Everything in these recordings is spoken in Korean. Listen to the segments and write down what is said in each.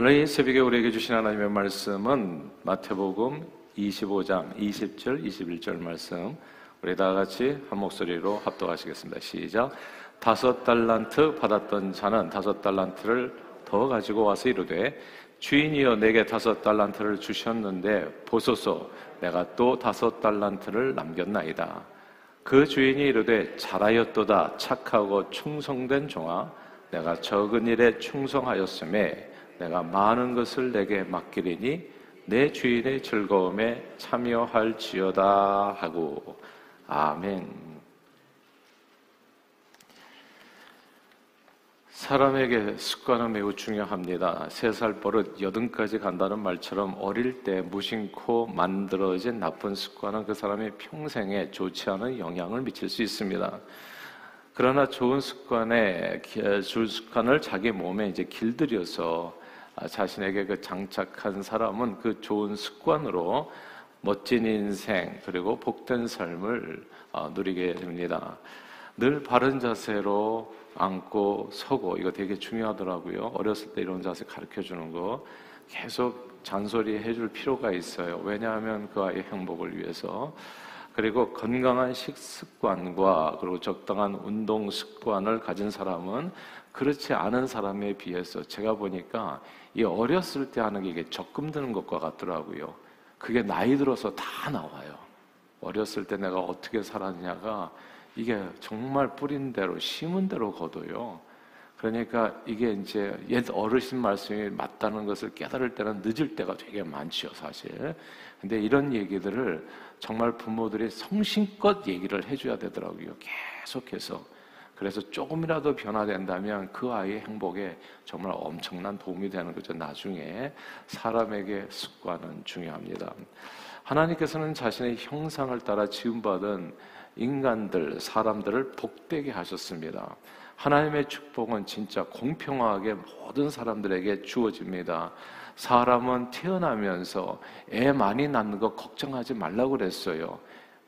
오늘 이 새벽에 우리에게 주신 하나님의 말씀은 마태복음 25장 20절, 21절 말씀. 우리 다 같이 한 목소리로 합독하시겠습니다. 시작. 다섯 달란트 받았던 자는 다섯 달란트를 더 가지고 와서 이르되 주인이여 내게 다섯 달란트를 주셨는데 보소서 내가 또 다섯 달란트를 남겼나이다. 그 주인이 이르되 잘하였도다 착하고 충성된 종아 내가 적은 일에 충성하였음에 내가 많은 것을 내게 맡기리니 내 주인의 즐거움에 참여할지어다 하고 아멘. 사람에게 습관은 매우 중요합니다. 세 살 버릇 여든까지 간다는 말처럼 어릴 때 무심코 만들어진 나쁜 습관은 그 사람의 평생에 좋지 않은 영향을 미칠 수 있습니다. 그러나 좋은 습관에 줄 습관을 자기 몸에 이제 길들여서 자신에게 그 장착한 사람은 그 좋은 습관으로 멋진 인생 그리고 복된 삶을 어, 누리게 됩니다. 늘 바른 자세로 앉고 서고 이거 되게 중요하더라고요. 어렸을 때 이런 자세 가르쳐 주는 거 계속 잔소리 해줄 필요가 있어요. 왜냐하면 그 아이의 행복을 위해서. 그리고 건강한 식습관과 그리고 적당한 운동 습관을 가진 사람은 그렇지 않은 사람에 비해서 제가 보니까 이 어렸을 때 하는 게 이게 적금 드는 것과 같더라고요. 그게 나이 들어서 다 나와요. 어렸을 때 내가 어떻게 살았냐가 이게 정말 뿌린 대로 심은 대로 거둬요. 그러니까 이게 이제 옛 어르신 말씀이 맞다는 것을 깨달을 때는 늦을 때가 되게 많지요, 사실. 근데 이런 얘기들을 정말 부모들이 성심껏 얘기를 해줘야 되더라고요. 계속해서. 그래서 조금이라도 변화된다면 그 아이의 행복에 정말 엄청난 도움이 되는 거죠. 나중에 사람에게 습관은 중요합니다. 하나님께서는 자신의 형상을 따라 지음받은 인간들, 사람들을 복되게 하셨습니다. 하나님의 축복은 진짜 공평하게 모든 사람들에게 주어집니다. 사람은 태어나면서 애 많이 낳는 거 걱정하지 말라고 그랬어요.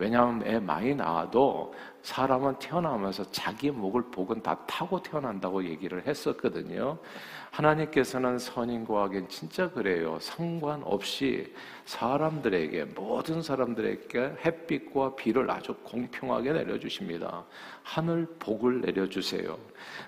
왜냐하면 애 많이 낳아도 사람은 태어나면서 자기 목을 복은 다 타고 태어난다고 얘기를 했었거든요. 하나님께서는 선인과 악인 진짜 그래요. 상관없이 사람들에게 모든 사람들에게 햇빛과 비를 아주 공평하게 내려주십니다. 하늘 복을 내려주세요.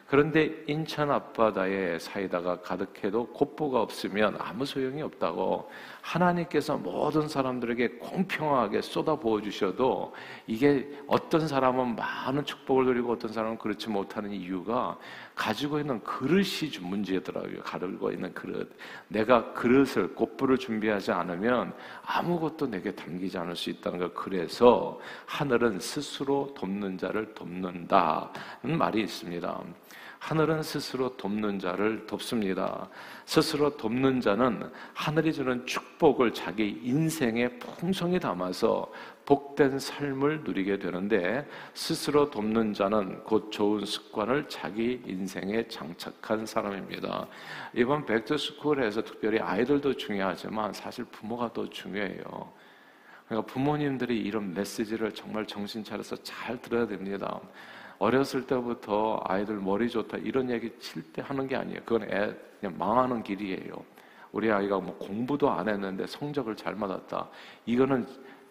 그런데 인천 앞바다에 사이다가 가득해도 곱보가 없으면 아무 소용이 없다고 하나님께서 모든 사람들에게 공평하게 쏟아 부어 주셔도 이게 어떤 사람은 많은 축복을 누리고 어떤 사람은 그렇지 못하는 이유가 가지고 있는 그릇이 문제더라고요. 가지고 있는 그릇. 내가 그릇을 꽃불을 준비하지 않으면 아무것도 내게 담기지 않을 수 있다는 걸 그래서 하늘은 스스로 돕는 자를 돕는다는 말이 있습니다. 하늘은 스스로 돕는 자를 돕습니다. 스스로 돕는 자는 하늘이 주는 축복을 자기 인생에 풍성히 담아서 복된 삶을 누리게 되는데 스스로 돕는 자는 곧 좋은 습관을 자기 인생에 장착한 사람입니다. 이번 백투스쿨에서 특별히 아이들도 중요하지만 사실 부모가 더 중요해요. 그러니까 부모님들이 이런 메시지를 정말 정신 차려서 잘 들어야 됩니다. 어렸을 때부터 아이들 머리 좋다 이런 얘기 칠 때 하는 게 아니에요. 그건 애 그냥 망하는 길이에요. 우리 아이가 뭐 공부도 안 했는데 성적을 잘 받았다. 이거는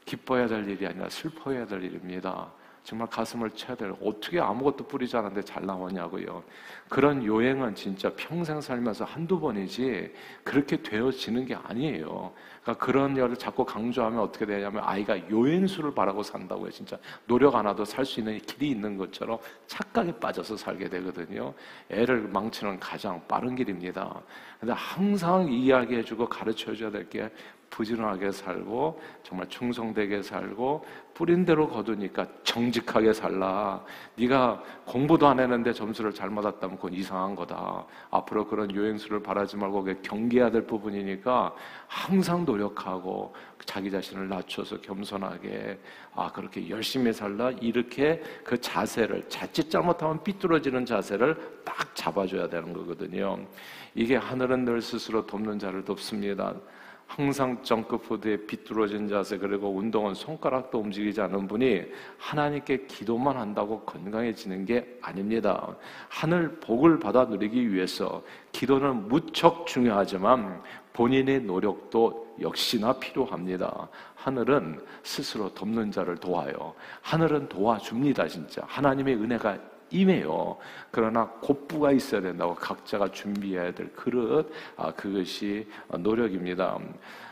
기뻐해야 될 일이 아니라 슬퍼해야 될 일입니다. 정말 가슴을 쳐야 될 어떻게 아무것도 뿌리지 않았는데 잘 나왔냐고요. 그런 요행은 진짜 평생 살면서 한두 번이지 그렇게 되어지는 게 아니에요. 그러니까 그런 일을 자꾸 강조하면 어떻게 되냐면 아이가 요행수를 바라고 산다고요. 진짜 노력 안 해도 살 수 있는 길이 있는 것처럼 착각에 빠져서 살게 되거든요. 애를 망치는 가장 빠른 길입니다. 근데 항상 이야기해주고 가르쳐줘야 될 게 부지런하게 살고 정말 충성되게 살고 뿌린 대로 거두니까 정직하게 살라. 네가 공부도 안 했는데 점수를 잘 받았다면 그건 이상한 거다. 앞으로 그런 요행수를 바라지 말고 경계해야 될 부분이니까 항상 노력하고 자기 자신을 낮춰서 겸손하게 아 그렇게 열심히 살라 이렇게 그 자세를 자칫 잘못하면 삐뚤어지는 자세를 딱 잡아줘야 되는 거거든요. 이게 하늘은 늘 스스로 돕는 자를 돕습니다. 항상 정크푸드에 비뚤어진 자세 그리고 운동은 손가락도 움직이지 않는 분이 하나님께 기도만 한다고 건강해지는 게 아닙니다. 하늘 복을 받아 누리기 위해서 기도는 무척 중요하지만 본인의 노력도 역시나 필요합니다. 하늘은 스스로 돕는 자를 도와요. 하늘은 도와줍니다, 진짜. 하나님의 은혜가 임해요. 그러나 곧부가 있어야 된다고 각자가 준비해야 될 그릇, 아, 그것이 노력입니다.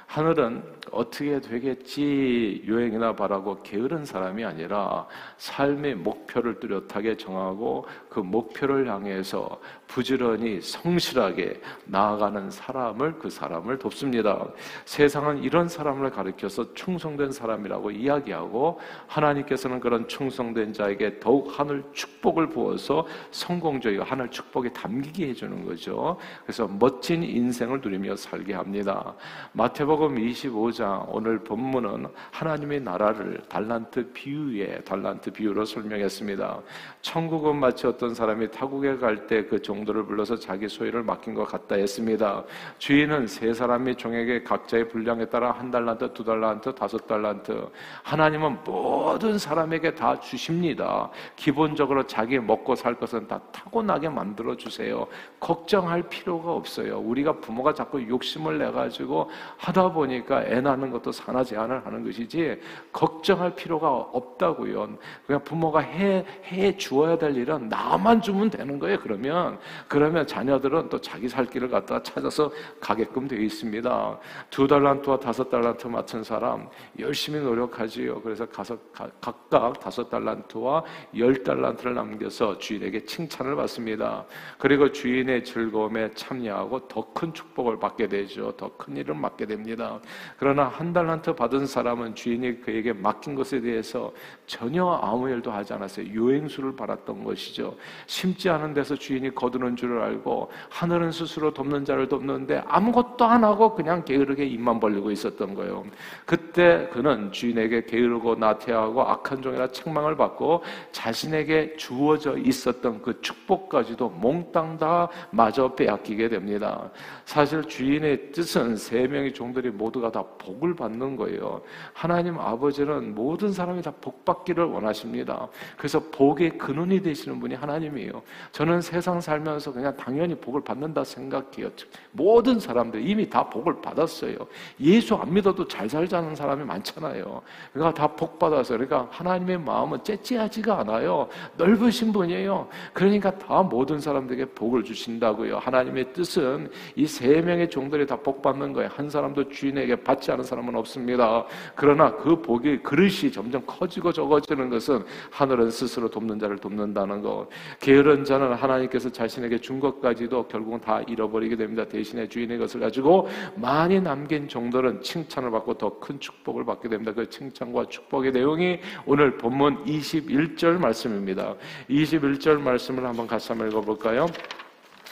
하늘은 어떻게 되겠지 요행이나 바라고 게으른 사람이 아니라 삶의 목표를 뚜렷하게 정하고 그 목표를 향해서 부지런히 성실하게 나아가는 사람을 그 사람을 돕습니다. 세상은 이런 사람을 가리켜서 충성된 사람이라고 이야기하고 하나님께서는 그런 충성된 자에게 더욱 하늘 축복을 부어서 성공적이고 하늘 축복이 담기게 해주는 거죠. 그래서 멋진 인생을 누리며 살게 합니다. 마태복 마태복음 25장 오늘 본문은 하나님의 나라를 달란트 비유의 달란트 비유로 설명했습니다. 천국은 마치 어떤 사람이 타국에 갈 때 그 종도를 불러서 자기 소유를 맡긴 것 같다 했습니다. 주인은 세 사람이 종에게 각자의 분량에 따라 한 달란트, 두 달란트, 다섯 달란트. 하나님은 모든 사람에게 다 주십니다. 기본적으로 자기 먹고 살 것은 다 타고나게 만들어 주세요. 걱정할 필요가 없어요. 우리가 부모가 자꾸 욕심을 내 가지고 하다 보니까 애 낳는 것도 산하 제한을 하는 것이지 걱정할 필요가 없다고요. 그냥 부모가 해, 해 주어야 될 일은 나만 주면 되는 거예요. 그러면, 그러면 자녀들은 또 자기 살 길을 갖다가 찾아서 가게끔 되어 있습니다. 두 달란트와 다섯 달란트 맡은 사람 열심히 노력하지요. 그래서 가서, 각각 다섯 달란트와 열 달란트를 남겨서 주인에게 칭찬을 받습니다. 그리고 주인의 즐거움에 참여하고 더 큰 축복을 받게 되죠. 더 큰 일을 맡게 됩니다. 있습니다. 그러나 한 달란트 받은 사람은 주인이 그에게 맡긴 것에 대해서 전혀 아무 일도 하지 않았어요. 요행수를 받았던 것이죠. 심지 않은 데서 주인이 거두는 줄을 알고 하늘은 스스로 돕는 자를 돕는데 아무것도 안 하고 그냥 게으르게 입만 벌리고 있었던 거예요. 그때 그는 주인에게 게으르고 나태하고 악한 종이라 책망을 받고 자신에게 주어져 있었던 그 축복까지도 몽땅 다 마저 빼앗기게 됩니다. 사실 주인의 뜻은 세 명의 종들이 사람들이 모두가 다 복을 받는 거예요. 하나님 아버지는 모든 사람이 다 복받기를 원하십니다. 그래서 복의 근원이 되시는 분이 하나님이에요. 저는 세상 살면서 그냥 당연히 복을 받는다 생각해요. 모든 사람들 이미 다 복을 받았어요. 예수 안 믿어도 잘 살자는 사람이 많잖아요. 그러니까 다 복 받아서 그러니까 하나님의 마음은 째째하지가 않아요. 넓으신 분이에요. 그러니까 다 모든 사람들에게 복을 주신다고요. 하나님의 뜻은 이 세 명의 종들이 다 복 받는 거예요. 한 사람도 주인에게 받지 않은 사람은 없습니다. 그러나 그 복의 그릇이 점점 커지고 적어지는 것은 하늘은 스스로 돕는 자를 돕는다는 것. 게으른 자는 하나님께서 자신에게 준 것까지도 결국은 다 잃어버리게 됩니다. 대신에 주인의 것을 가지고 많이 남긴 종들은 칭찬을 받고 더 큰 축복을 받게 됩니다. 그 칭찬과 축복의 내용이 오늘 본문 21절 말씀입니다. 21절 말씀을 한번 같이 한번 읽어볼까요?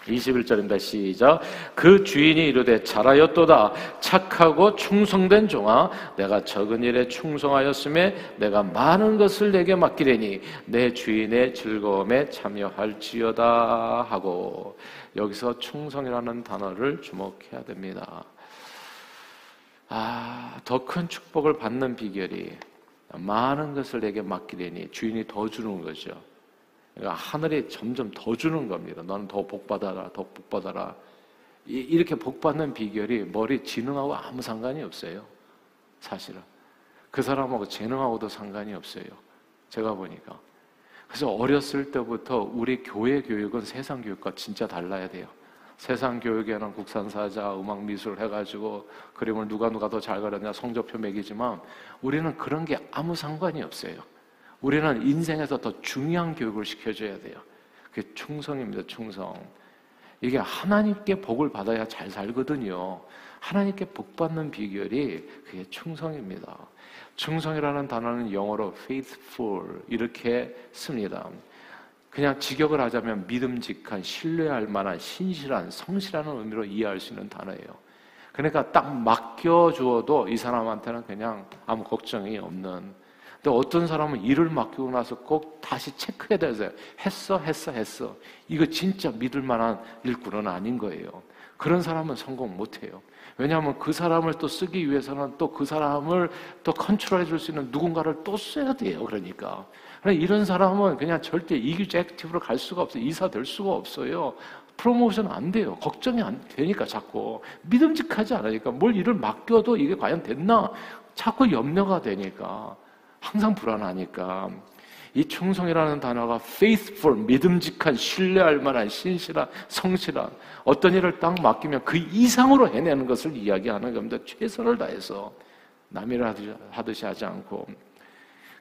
21절입니다. 시작. 그 주인이 이르되 잘하였도다. 착하고 충성된 종아. 내가 적은 일에 충성하였음에 내가 많은 것을 내게 맡기려니 내 주인의 즐거움에 참여할지어다 하고 여기서 충성이라는 단어를 주목해야 됩니다. 아, 더 큰 축복을 받는 비결이 많은 것을 내게 맡기려니 주인이 더 주는 거죠. 그러니까 하늘이 점점 더 주는 겁니다. 너는 더 복받아라, 더 복받아라. 이렇게 복받는 비결이 머리 지능하고 아무 상관이 없어요. 사실은. 그 사람하고 재능하고도 상관이 없어요. 제가 보니까. 그래서 어렸을 때부터 우리 교회 교육은 세상 교육과 진짜 달라야 돼요. 세상 교육에는 국산사자, 음악, 미술 해가지고 그림을 누가 누가 더 잘 그렸냐 성적표 매기지만 우리는 그런 게 아무 상관이 없어요. 우리는 인생에서 더 중요한 교육을 시켜줘야 돼요. 그게 충성입니다, 충성. 이게 하나님께 복을 받아야 잘 살거든요. 하나님께 복 받는 비결이 그게 충성입니다. 충성이라는 단어는 영어로 faithful 이렇게 씁니다. 그냥 직역을 하자면 믿음직한, 신뢰할 만한, 신실한, 성실하는 의미로 이해할 수 있는 단어예요. 그러니까 딱 맡겨주어도 이 사람한테는 그냥 아무 걱정이 없는 근데 어떤 사람은 일을 맡기고 나서 꼭 다시 체크해야 돼요. 했어, 했어, 했어. 이거 진짜 믿을 만한 일꾼은 아닌 거예요. 그런 사람은 성공 못 해요. 왜냐하면 그 사람을 또 쓰기 위해서는 또 그 사람을 또 컨트롤해 줄 수 있는 누군가를 또 써야 돼요. 그러니까. 이런 사람은 그냥 절대 이규젝티브로 갈 수가 없어요. 이사 될 수가 없어요. 프로모션 안 돼요. 걱정이 안 되니까 자꾸. 믿음직하지 않으니까 뭘 일을 맡겨도 이게 과연 됐나? 자꾸 염려가 되니까. 항상 불안하니까. 이 충성이라는 단어가 faithful, 믿음직한, 신뢰할 만한, 신실한, 성실한 어떤 일을 딱 맡기면 그 이상으로 해내는 것을 이야기하는 겁니다. 최선을 다해서 남이라 하듯이 하지 않고.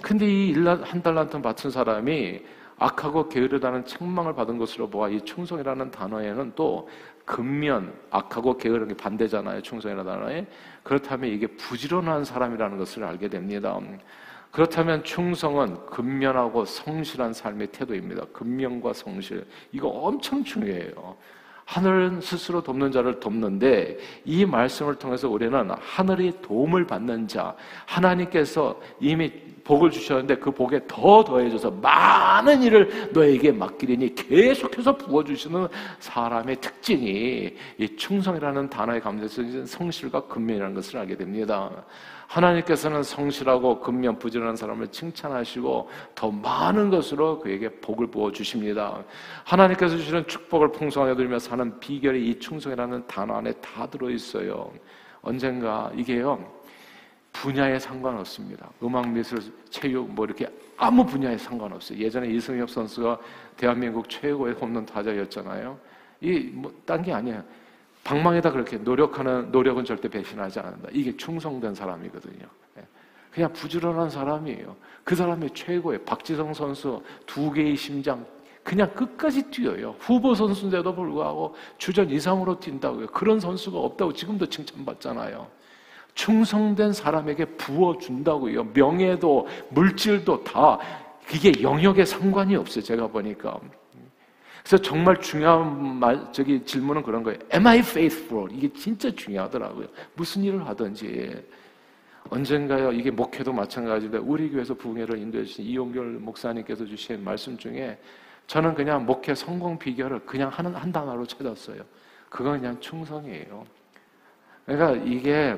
근데 이 한 달란트 맡은 사람이 악하고 게으르다는 책망을 받은 것으로 보아 이 충성이라는 단어에는 또 근면, 악하고 게으른 게 반대잖아요. 충성이라는 단어에. 그렇다면 이게 부지런한 사람이라는 것을 알게 됩니다. 그렇다면 충성은 근면하고 성실한 삶의 태도입니다. 근면과 성실. 이거 엄청 중요해요. 하늘은 스스로 돕는 자를 돕는데 이 말씀을 통해서 우리는 하늘이 도움을 받는 자, 하나님께서 이미 복을 주셨는데 그 복에 더 더해져서 많은 일을 너에게 맡기리니 계속해서 부어주시는 사람의 특징이 이 충성이라는 단어에 감춰서 성실과 근면이라는 것을 알게 됩니다. 하나님께서는 성실하고 근면 부지런한 사람을 칭찬하시고 더 많은 것으로 그에게 복을 부어 주십니다. 하나님께서 주시는 축복을 풍성하게 누리며 사는 비결이 이 충성이라는 단어 안에 다 들어 있어요. 언젠가 이게요. 분야에 상관없습니다. 음악, 미술, 체육 뭐 이렇게 아무 분야에 상관없어요. 예전에 이승엽 선수가 대한민국 최고의 홈런 타자였잖아요. 이 뭐 딴 게 아니에요. 방망이다 그렇게 노력하는 노력은 절대 배신하지 않는다. 이게 충성된 사람이거든요. 예. 그냥 부지런한 사람이에요. 그 사람이 최고의 박지성 선수 두 개의 심장 그냥 끝까지 뛰어요. 후보 선수인데도 불구하고 주전 이상으로 뛴다고요. 그런 선수가 없다고 지금도 칭찬받잖아요. 충성된 사람에게 부어준다고요. 명예도 물질도 다 그게 영역에 상관이 없어요. 제가 보니까. 그래서 정말 중요한 말, 저기 질문은 그런 거예요. Am I faithful? 이게 진짜 중요하더라고요. 무슨 일을 하든지. 언젠가요, 이게 목회도 마찬가지인데, 우리 교회에서 부흥회를 인도해 주신 이용결 목사님께서 주신 말씀 중에 저는 그냥 목회 성공 비결을 그냥 하는 한 단어로 찾았어요. 그건 그냥 충성이에요. 그러니까 이게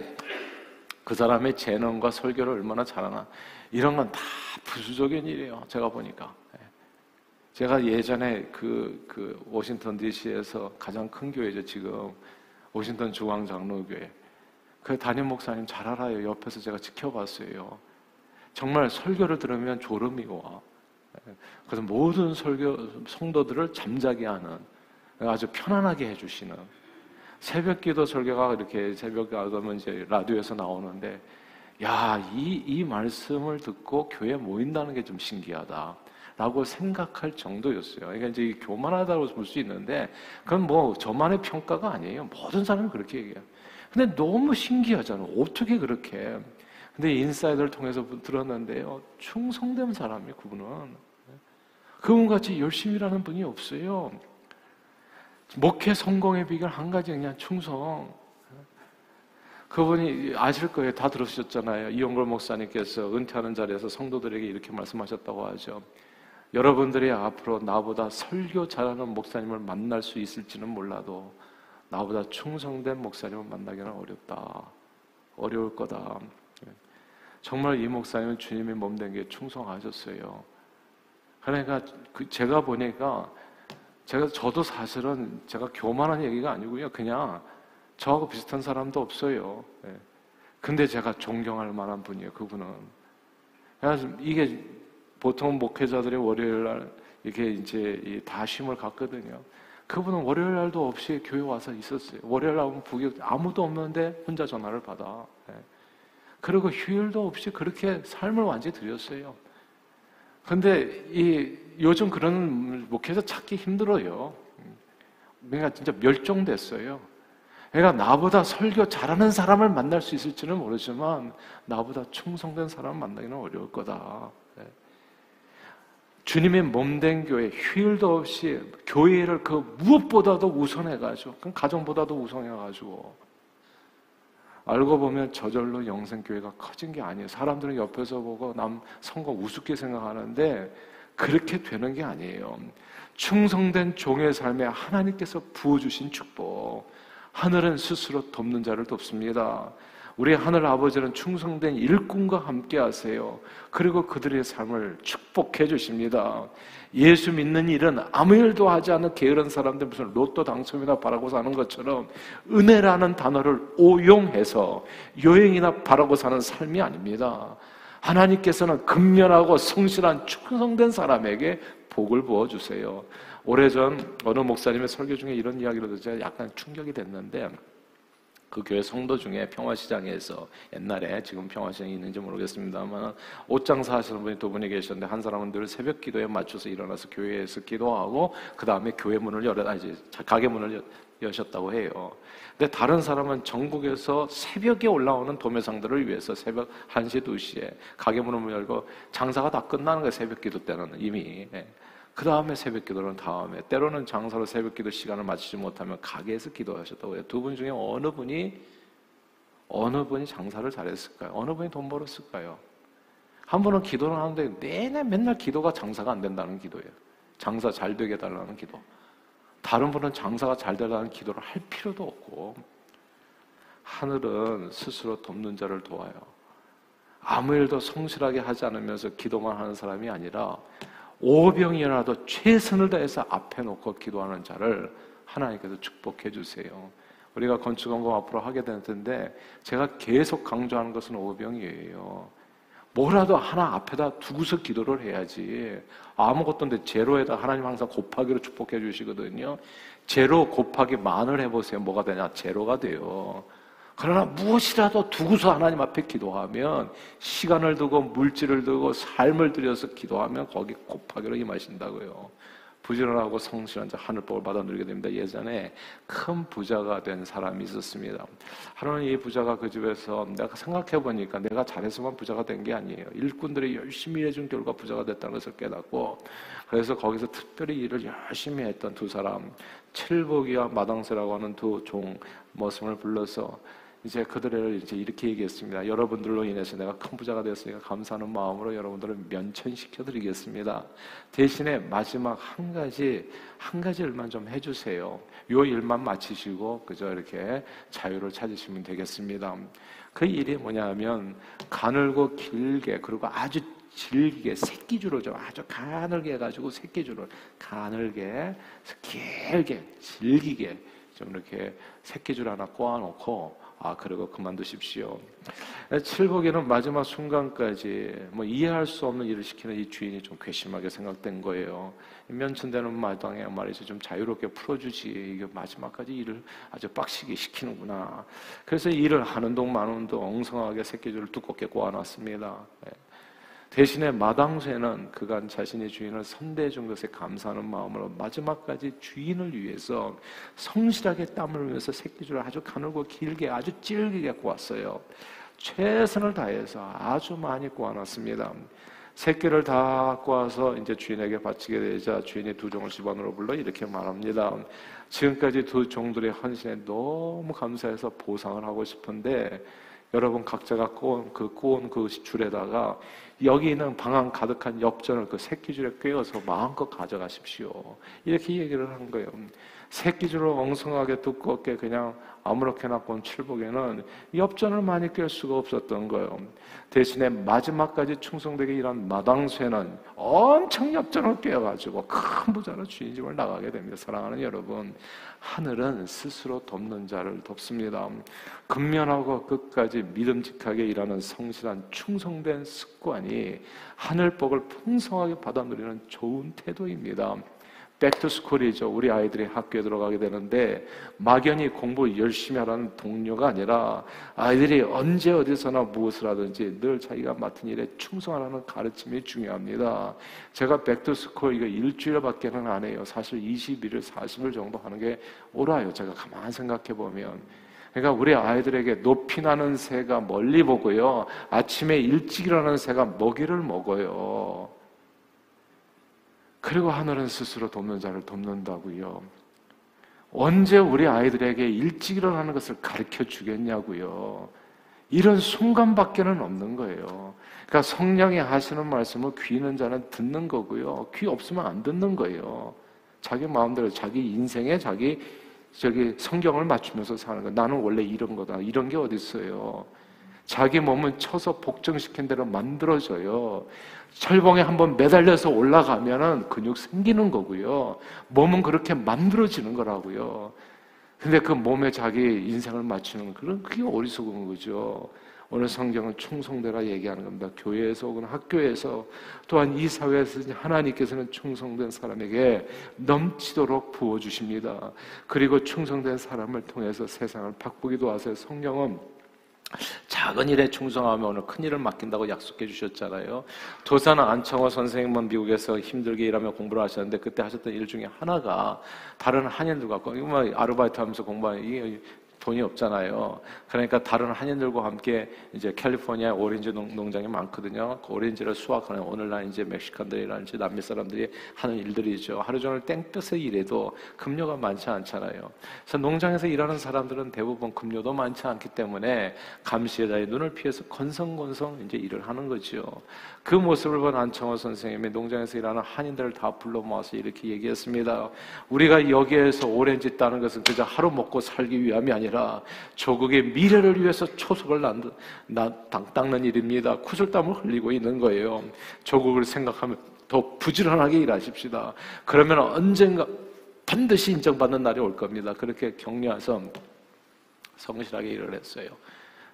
그 사람의 재능과 설교를 얼마나 잘하나 이런 건 다 부수적인 일이에요. 제가 보니까. 제가 예전에 그, 그 워싱턴 DC에서 가장 큰 교회죠, 지금. 워싱턴 중앙장로교회. 그 담임 목사님 잘 알아요. 옆에서 제가 지켜봤어요. 정말 설교를 들으면 졸음이 와. 그래서 모든 설교, 성도들을 잠자게 하는, 아주 편안하게 해주시는. 새벽 기도 설교가 이렇게 새벽 가면 이제 라디오에서 나오는데, 야, 이, 이 말씀을 듣고 교회 모인다는 게 좀 신기하다. 라고 생각할 정도였어요. 그러니까 이제 교만하다고 볼 수 있는데, 그건 뭐 저만의 평가가 아니에요. 모든 사람이 그렇게 얘기해요. 근데 너무 신기하잖아. 어떻게 그렇게. 근데 inside를 통해서 들었는데요. 충성된 사람이 그분은. 그분같이 열심히 일하는 분이 없어요. 목회 성공의 비결 한 가지 그냥 충성. 그분이 아실 거예요. 다 들으셨잖아요. 이용걸 목사님께서 은퇴하는 자리에서 성도들에게 이렇게 말씀하셨다고 하죠. 여러분들이 앞으로 나보다 설교 잘하는 목사님을 만날 수 있을지는 몰라도 나보다 충성된 목사님을 만나기는 어렵다. 어려울 거다. 정말 이 목사님은 주님의 몸된 게 충성하셨어요. 그러니까 그 제가 보니까 제가 저도 사실은 제가 교만한 얘기가 아니고요. 그냥 저하고 비슷한 사람도 없어요. 예. 근데 제가 존경할 만한 분이에요. 그분은. 이게 보통 목회자들이 월요일 날 이렇게 이제 다 쉼을 갖거든요. 그분은 월요일 날도 없이 교회 와서 있었어요. 월요일 날 부교 아무도 없는데 혼자 전화를 받아. 네. 그리고 휴일도 없이 그렇게 삶을 완전히 드렸어요. 근데 이 요즘 그런 목회자 찾기 힘들어요. 그러니까 진짜 멸종됐어요. 그러니까 나보다 설교 잘하는 사람을 만날 수 있을지는 모르지만 나보다 충성된 사람을 만나기는 어려울 거다. 주님의 몸된 교회, 휴일도 없이 교회를 그 무엇보다도 우선해가지고, 그 가정보다도 우선해가지고, 알고 보면 저절로 영생교회가 커진 게 아니에요. 사람들은 옆에서 보고 남 성공 우습게 생각하는데, 그렇게 되는 게 아니에요. 충성된 종의 삶에 하나님께서 부어주신 축복, 하늘은 스스로 돕는 자를 돕습니다. 우리 하늘 아버지는 충성된 일꾼과 함께 하세요. 그리고 그들의 삶을 축복해 주십니다. 예수 믿는 일은 아무 일도 하지 않은 게으른 사람들 무슨 로또 당첨이나 바라고 사는 것처럼 은혜라는 단어를 오용해서 요행이나 바라고 사는 삶이 아닙니다. 하나님께서는 근면하고 성실한 충성된 사람에게 복을 부어 주세요. 오래전 어느 목사님의 설교 중에 이런 이야기를 듣자 약간 충격이 됐는데 그 교회 성도 중에 평화시장에서 옛날에 지금 평화시장이 있는지 모르겠습니다만 옷 장사 하시는 분이 두 분이 계셨는데 한 사람은 늘 새벽 기도에 맞춰서 일어나서 교회에서 기도하고 그 다음에 교회 문을 열어 아니 가게 문을 여셨다고 해요. 근데 다른 사람은 전국에서 새벽에 올라오는 도매상들을 위해서 새벽 1시, 2시에 가게 문을 열고 장사가 다 끝나는 거예요. 새벽 기도 때는 이미. 예. 그 다음에 새벽 기도는 다음에 때로는 장사로 새벽 기도 시간을 맞추지 못하면 가게에서 기도하셨다고 해요. 두 분 중에 어느 분이 어느 분이 장사를 잘했을까요? 어느 분이 돈 벌었을까요? 한 분은 기도를 하는데 내내 맨날 기도가 장사가 안 된다는 기도예요. 장사 잘 되게 해달라는 기도. 다른 분은 장사가 잘 되라는 기도를 할 필요도 없고 하늘은 스스로 돕는 자를 도와요. 아무 일도 성실하게 하지 않으면서 기도만 하는 사람이 아니라 오병이라도 최선을 다해서 앞에 놓고 기도하는 자를 하나님께서 축복해 주세요. 우리가 건축원금 앞으로 하게 될 텐데 제가 계속 강조하는 것은 오병이에요. 뭐라도 하나 앞에다 두고서 기도를 해야지. 아무것도 없는데 제로에다 하나님 항상 곱하기로 축복해 주시거든요. 제로 곱하기 만을 해보세요. 뭐가 되냐? 제로가 돼요. 그러나 무엇이라도 두고서 하나님 앞에 기도하면 시간을 두고 물질을 두고 삶을 들여서 기도하면 거기 곱하기로 임하신다고요. 부지런하고 성실한 자 하늘복을 받아 누리게 됩니다. 예전에 큰 부자가 된 사람이 있었습니다. 하루는 이 부자가 그 집에서 내가 생각해 보니까 내가 잘해서만 부자가 된 게 아니에요. 일꾼들이 열심히 해준 결과 부자가 됐다는 것을 깨닫고 그래서 거기서 특별히 일을 열심히 했던 두 사람 칠복이와 마당새라고 하는 두 종 머슴을 불러서 이제 그들을 이제 이렇게 얘기했습니다. 여러분들로 인해서 내가 큰 부자가 되었으니까 감사하는 마음으로 여러분들을 면천시켜 드리겠습니다. 대신에 마지막 한 가지, 한 가지 일만 좀 해주세요. 요 일만 마치시고, 그저 이렇게 자유를 찾으시면 되겠습니다. 그 일이 뭐냐면, 가늘고 길게, 그리고 아주 질기게 새끼줄을 좀 아주 가늘게 해가지고 새끼줄을 가늘게 길게 질기게 좀 이렇게 새끼줄 하나 꼬아놓고 아, 그리고 그만두십시오. 칠복에는 마지막 순간까지 뭐 이해할 수 없는 일을 시키는 이 주인이 좀 괘씸하게 생각된 거예요. 면천되는 마당에 말이죠. 좀 자유롭게 풀어주지. 이게 마지막까지 일을 아주 빡시게 시키는구나. 그래서 일을 하는 동 마는 동 엉성하게 새끼줄을 두껍게 꼬아놨습니다. 네. 대신에 마당쇠는 그간 자신의 주인을 선대해 준 것에 감사하는 마음으로 마지막까지 주인을 위해서 성실하게 땀을 흘리면서 새끼줄을 아주 가늘고 길게 아주 찔기게 꼬았어요. 최선을 다해서 아주 많이 꼬아놨습니다. 새끼를 다 꼬아서 이제 주인에게 바치게 되자 주인이 두 종을 집안으로 불러 이렇게 말합니다. 지금까지 두 종들의 헌신에 너무 감사해서 보상을 하고 싶은데 여러분 각자가 꼬은 그 꼬은 그 줄에다가 여기 있는 방안 가득한 엽전을 그 새끼줄에 꿰어서 마음껏 가져가십시오. 이렇게 얘기를 한 거예요. 새끼줄을 엉성하게 두껍게 그냥 아무렇게나 꼰 칠복에는 엽전을 많이 꿰 수가 없었던 거예요. 대신에 마지막까지 충성되게 일한 마당쇠는 엄청 엽전을 꿰어가지고 큰 부자로 주인 집을 나가게 됩니다. 사랑하는 여러분, 하늘은 스스로 돕는 자를 돕습니다. 근면하고 끝까지 믿음직하게 일하는 성실한 충성된 습관이 하늘복을 풍성하게 받아 누리는 좋은 태도입니다. 백투스쿨이죠. 우리 아이들이 학교에 들어가게 되는데 막연히 공부 열심히 하라는 독려가 아니라 아이들이 언제 어디서나 무엇을 하든지 늘 자기가 맡은 일에 충성하라는 가르침이 중요합니다. 제가 back to school 이거 일주일밖에는 안 해요. 사실 21일, 40일 정도 하는 게 옳아요. 제가 가만 생각해 보면. 그러니까 우리 아이들에게 높이 나는 새가 멀리 보고요. 아침에 일찍 일어나는 새가 먹이를 먹어요. 그리고 하늘은 스스로 돕는 자를 돕는다고요. 언제 우리 아이들에게 일찍 일어나는 것을 가르쳐 주겠냐고요. 이런 순간밖에는 없는 거예요. 그러니까 성령이 하시는 말씀을 귀 있는 자는 듣는 거고요. 귀 없으면 안 듣는 거예요. 자기 마음대로 자기 인생에 자기 저기 성경을 맞추면서 사는 거. 나는 원래 이런 거다. 이런 게 어디 있어요? 자기 몸은 쳐서 복종시킨 대로 만들어져요. 철봉에 한번 매달려서 올라가면은 근육 생기는 거고요. 몸은 그렇게 만들어지는 거라고요. 근데 그 몸에 자기 인생을 맞추는 그런 그게 어리석은 거죠. 오늘 성경은 충성되라 얘기하는 겁니다. 교회에서 혹은 학교에서 또한 이 사회에서 하나님께서는 충성된 사람에게 넘치도록 부어주십니다. 그리고 충성된 사람을 통해서 세상을 바꾸기도 하세요. 성경은 작은 일에 충성하면 오늘 큰 일을 맡긴다고 약속해 주셨잖아요. 도사는 안창호 선생님은 미국에서 힘들게 일하며 공부를 하셨는데 그때 하셨던 일 중에 하나가 다른 한인들과 이거 뭐 아르바이트 하면서 공부하는 이 돈이 없잖아요. 그러니까 다른 한인들과 함께 이제 캘리포니아 오렌지 농, 장이 많거든요. 그 오렌지를 수확하는 오늘날 이제 멕시칸들이라든지 남미 사람들이 하는 일들이죠. 하루 종일 땡볕에 일해도 급료가 많지 않잖아요. 그래서 농장에서 일하는 사람들은 대부분 급료도 많지 않기 때문에 감시자의 눈을 피해서 건성건성 이제 일을 하는 거죠. 그 모습을 본 안창호 선생님이 농장에서 일하는 한인들을 다 불러 모아서 이렇게 얘기했습니다. 우리가 여기에서 오렌지 따는 것은 그저 하루 먹고 살기 위함이 아니라 조국의 미래를 위해서 초석을 난, 나, 닦는 일입니다. 구슬땀을 흘리고 있는 거예요. 조국을 생각하면 더 부지런하게 일하십시다. 그러면 언젠가 반드시 인정받는 날이 올 겁니다. 그렇게 격려해서 성실하게 일을 했어요.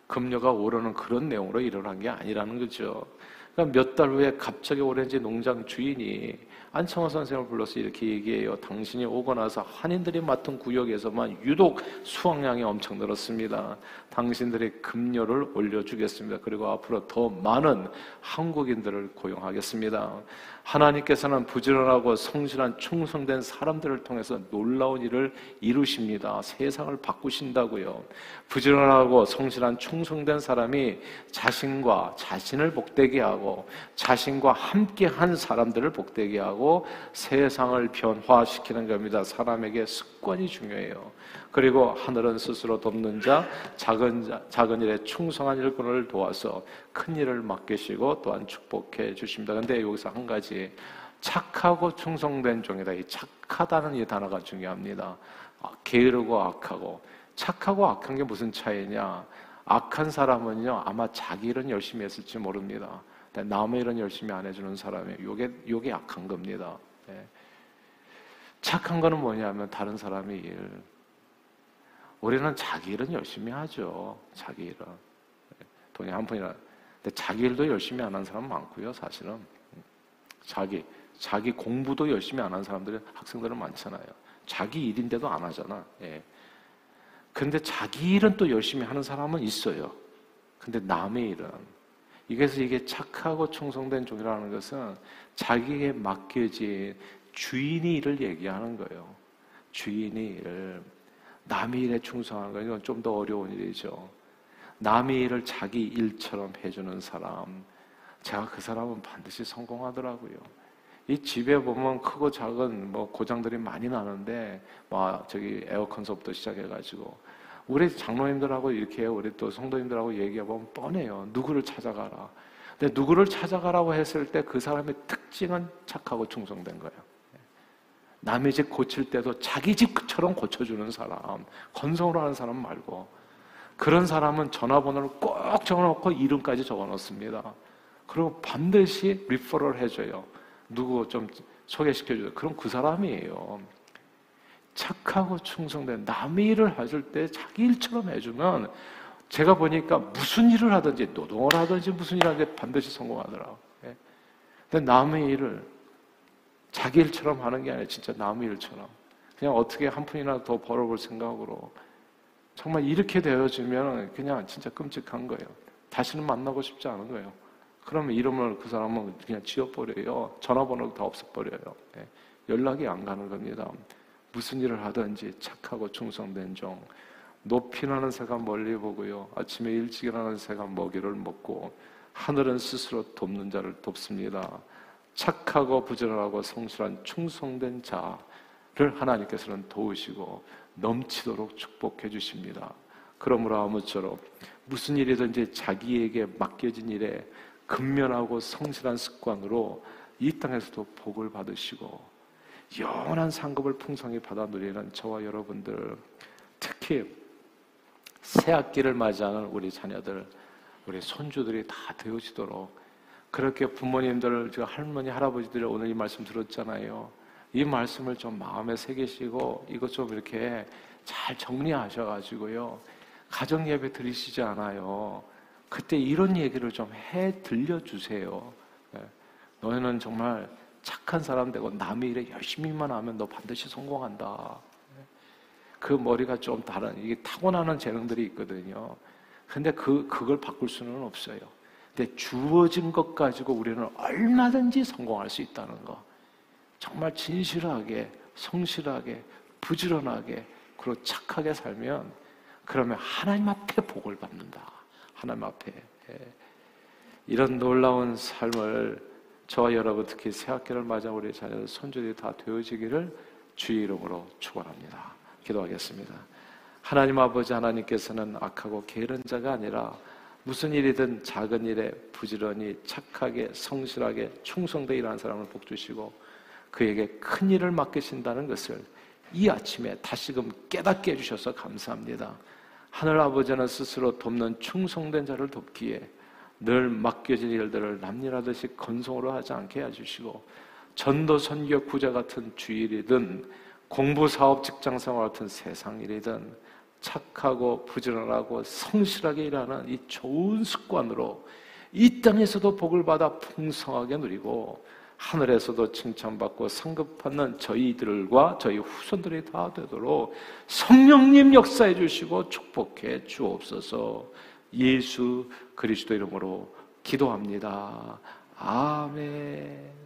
급료가 오르는 그런 내용으로 한게 아니라는 거죠. 그러니까 몇 달 후에 갑자기 오렌지 농장 주인이 안창호 선생을 불러서 이렇게 얘기해요. 당신이 오고 나서 한인들이 맡은 구역에서만 유독 수확량이 엄청 늘었습니다. 당신들의 급료를 올려주겠습니다. 그리고 앞으로 더 많은 한국인들을 고용하겠습니다. 하나님께서는 부지런하고 성실한 충성된 사람들을 통해서 놀라운 일을 이루십니다. 세상을 바꾸신다고요. 부지런하고 성실한 충성된 사람이 자신과 자신을 복되게 하고 자신과 함께 한 사람들을 복되게 하고 세상을 변화시키는 겁니다. 사람에게 습관이 중요해요. 그리고 하늘은 스스로 돕는 자, 작은 자, 작은 일에 충성한 일꾼을 도와서 큰 일을 맡기시고 또한 축복해 주십니다. 근데 여기서 한 가지 착하고 충성된 종이다. 이 착하다는 이 단어가 중요합니다. 아, 게으르고 악하고 착하고 악한 게 무슨 차이냐? 악한 사람은요 아마 자기 일은 열심히 했을지 모릅니다. 남의 일은 열심히 안 해주는 사람이 요게 요게 악한 겁니다. 네. 착한 거는 뭐냐면 다른 사람의 일, 우리는 자기 일은 열심히 하죠. 자기 일은. 돈이 한 푼이라. 근데 자기 일도 열심히 안 한 사람 많고요, 사실은. 자기, 자기 공부도 열심히 안 한 사람들이, 학생들은 많잖아요. 자기 일인데도 안 하잖아. 예. 근데 자기 일은 또 열심히 하는 사람은 있어요. 근데 남의 일은. 이래서 이게 착하고 충성된 종이라는 것은 자기에게 맡겨진 주인이 일을 얘기하는 거예요. 주인이 일을. 남의 일에 충성하는 건 이건 좀 더 어려운 일이죠. 남의 일을 자기 일처럼 해주는 사람, 제가 그 사람은 반드시 성공하더라고요. 이 집에 보면 크고 작은 뭐 고장들이 많이 나는데, 뭐 저기 에어컨서부터 시작해가지고 우리 장로님들하고 이렇게 우리 또 성도님들하고 얘기해보면 뻔해요. 누구를 찾아가라. 근데 누구를 찾아가라고 했을 때 그 사람의 특징은 착하고 충성된 거예요. 남의 집 고칠 때도 자기 집처럼 고쳐주는 사람, 건성으로 하는 사람 말고 그런 사람은 전화번호를 꼭 적어놓고 이름까지 적어놓습니다. 그리고 반드시 리퍼럴 해줘요. 누구 좀 소개시켜줘요. 그럼 그 사람이에요. 착하고 충성된 남의 일을 하실 때 자기 일처럼 해주면 제가 보니까 무슨 일을 하든지 노동을 하든지 무슨 일을 하든지 반드시 성공하더라고요. 예. 근데 남의 일을 자기 일처럼 하는 게 아니라 진짜 남의 일처럼 그냥 어떻게 한 푼이나 더 벌어볼 생각으로 정말 이렇게 되어지면 그냥 진짜 끔찍한 거예요. 다시는 만나고 싶지 않은 거예요. 그러면 이름을 그 사람은 그냥 지워버려요. 전화번호도 다 없애버려요. 네. 연락이 안 가는 겁니다. 무슨 일을 하든지 착하고 충성된 종. 높이 나는 새가 멀리 보고요. 아침에 일찍 일어나는 새가 먹이를 먹고 하늘은 스스로 돕는 자를 돕습니다. 착하고 부지런하고 성실한 충성된 자를 하나님께서는 도우시고 넘치도록 축복해 주십니다. 그러므로 아무쪼록 무슨 일이든지 자기에게 맡겨진 일에 근면하고 성실한 습관으로 이 땅에서도 복을 받으시고 영원한 상급을 풍성히 받아 누리는 저와 여러분들, 특히 새 학기를 맞이하는 우리 자녀들, 우리 손주들이 다 되어지도록 그렇게 부모님들, 저 할머니, 할아버지들이 오늘 이 말씀 들었잖아요. 이 말씀을 좀 마음에 새기시고 이것 좀 이렇게 잘 정리하셔가지고요. 가정 예배 드리시지 않아요. 그때 이런 얘기를 좀 해 들려주세요. 예. 너희는 정말 착한 사람 되고 남의 일에 열심히만 하면 너 반드시 성공한다. 예. 그 머리가 좀 다른, 이게 타고나는 재능들이 있거든요. 근데 그, 그걸 바꿀 수는 없어요. 근데 주어진 것 가지고 우리는 얼마든지 성공할 수 있다는 거. 정말 진실하게, 성실하게, 부지런하게, 그리고 착하게 살면 그러면 하나님 앞에 복을 받는다. 하나님 앞에. 예. 이런 놀라운 삶을 저와 여러분 특히 새학기를 맞아 우리 자녀들 손주들이 다 되어지기를 주의 이름으로 축원합니다. 기도하겠습니다. 하나님 아버지 하나님께서는 악하고 게으른 자가 아니라 무슨 일이든 작은 일에 부지런히 착하게 성실하게 충성되어 일하는 사람을 복 주시고 그에게 큰 일을 맡기신다는 것을 이 아침에 다시금 깨닫게 해 주셔서 감사합니다. 하늘 아버지는 스스로 돕는 충성된 자를 돕기에 늘 맡겨진 일들을 남일하듯이 건성으로 하지 않게 해주시고 전도 선교 구자 같은 주일이든 공부 사업 직장 생활 같은 세상 일이든 착하고 부지런하고 성실하게 일하는 이 좋은 습관으로 이 땅에서도 복을 받아 풍성하게 누리고 하늘에서도 칭찬받고 상급받는 저희들과 저희 후손들이 다 되도록 성령님 역사해 주시고 축복해 주옵소서 예수 그리스도 이름으로 기도합니다. 아멘.